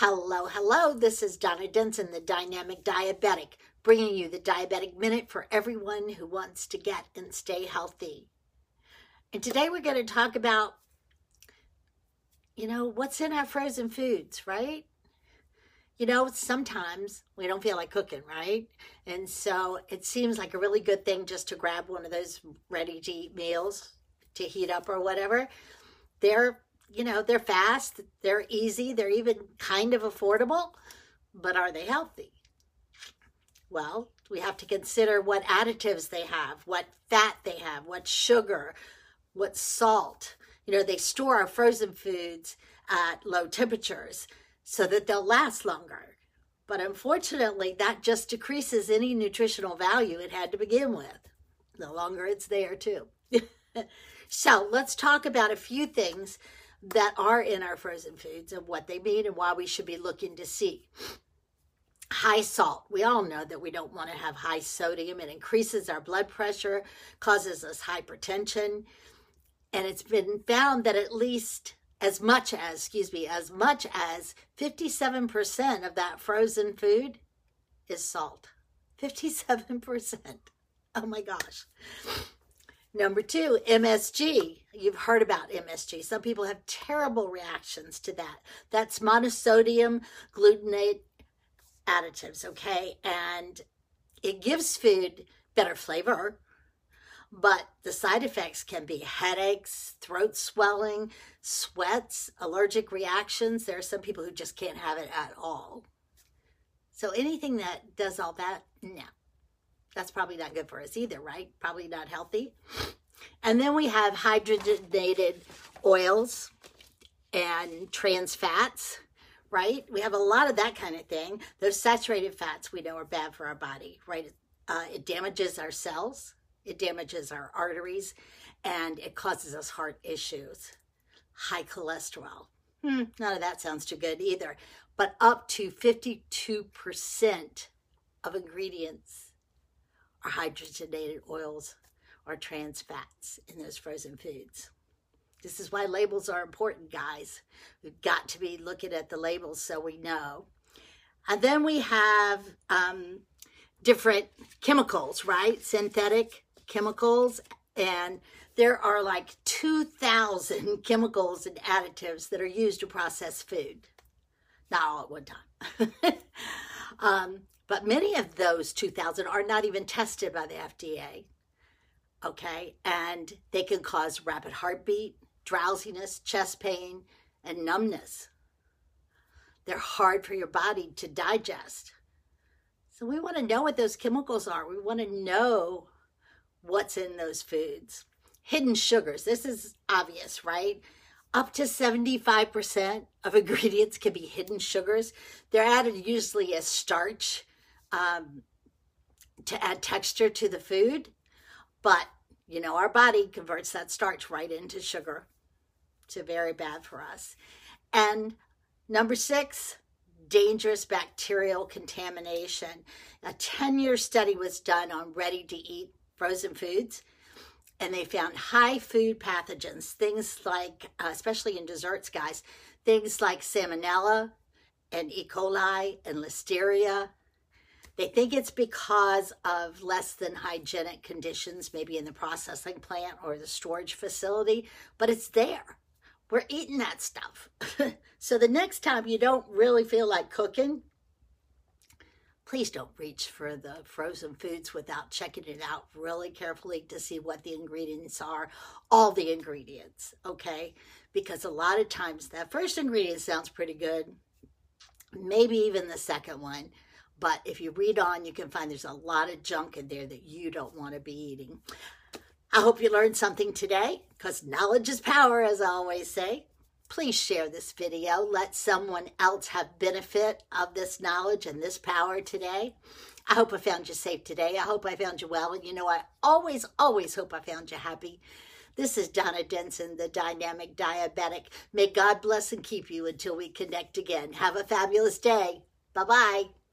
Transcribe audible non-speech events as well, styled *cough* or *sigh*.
Hello, hello. This is Donna Denson, the Dynamic Diabetic, bringing you the Diabetic Minute for everyone who wants to get and stay healthy. And today we're going to talk about, you know, what's in our frozen foods, right? You know, sometimes we don't feel like cooking, right? And so it seems like a really good thing just to grab one of those ready to eat meals to heat up or whatever. They're you know, they're fast, they're easy, they're even kind of affordable, but are they healthy? Well, we have to consider what additives they have, what fat they have, what sugar, what salt. You know, they store our frozen foods at low temperatures so that they'll last longer. But unfortunately, that just decreases any nutritional value it had to begin with. The longer it's there, too. *laughs* so let's talk about a few things that are in our frozen foods and what they mean and why we should be looking to see. High salt. We all know that we don't want to have high sodium. It increases our blood pressure, causes us hypertension. And it's been found that at least as much as, excuse me, as much as 57% of that frozen food is salt. 57%. Oh my gosh. Number two, MSG. You've heard about MSG. Some people have terrible reactions to that. That's monosodium glutamate additives, okay? And it gives food better flavor, but the side effects can be headaches, throat swelling, sweats, allergic reactions. There are some people who just can't have it at all. So anything that does all that, no. That's probably not good for us either, right? Probably not healthy. And then we have hydrogenated oils and trans fats, right? We have a lot of that kind of thing. Those saturated fats we know are bad for our body, right? Uh, it damages our cells, it damages our arteries, and it causes us heart issues. High cholesterol. Hmm, none of that sounds too good either. But up to 52% of ingredients hydrogenated oils or trans fats in those frozen foods. This is why labels are important, guys. We've got to be looking at the labels so we know. And then we have um, different chemicals, right? Synthetic chemicals. And there are like 2,000 *laughs* chemicals and additives that are used to process food. Not all at one time. *laughs* um, but many of those 2,000 are not even tested by the FDA. Okay. And they can cause rapid heartbeat, drowsiness, chest pain, and numbness. They're hard for your body to digest. So we want to know what those chemicals are. We want to know what's in those foods. Hidden sugars. This is obvious, right? Up to 75% of ingredients can be hidden sugars. They're added usually as starch um, to add texture to the food. But, you know, our body converts that starch right into sugar. It's very bad for us. And number six, dangerous bacterial contamination. A 10 year study was done on ready to eat frozen foods, and they found high food pathogens, things like, uh, especially in desserts, guys, things like salmonella and E. coli and listeria they think it's because of less than hygienic conditions, maybe in the processing plant or the storage facility, but it's there. We're eating that stuff. *laughs* so the next time you don't really feel like cooking, please don't reach for the frozen foods without checking it out really carefully to see what the ingredients are, all the ingredients, okay? Because a lot of times that first ingredient sounds pretty good, maybe even the second one, but if you read on, you can find there's a lot of junk in there that you don't want to be eating. I hope you learned something today because knowledge is power, as I always say. Please share this video. Let someone else have benefit of this knowledge and this power today. I hope I found you safe today. I hope I found you well. And you know, I always, always hope I found you happy. This is Donna Denson, the dynamic diabetic. May God bless and keep you until we connect again. Have a fabulous day. Bye bye.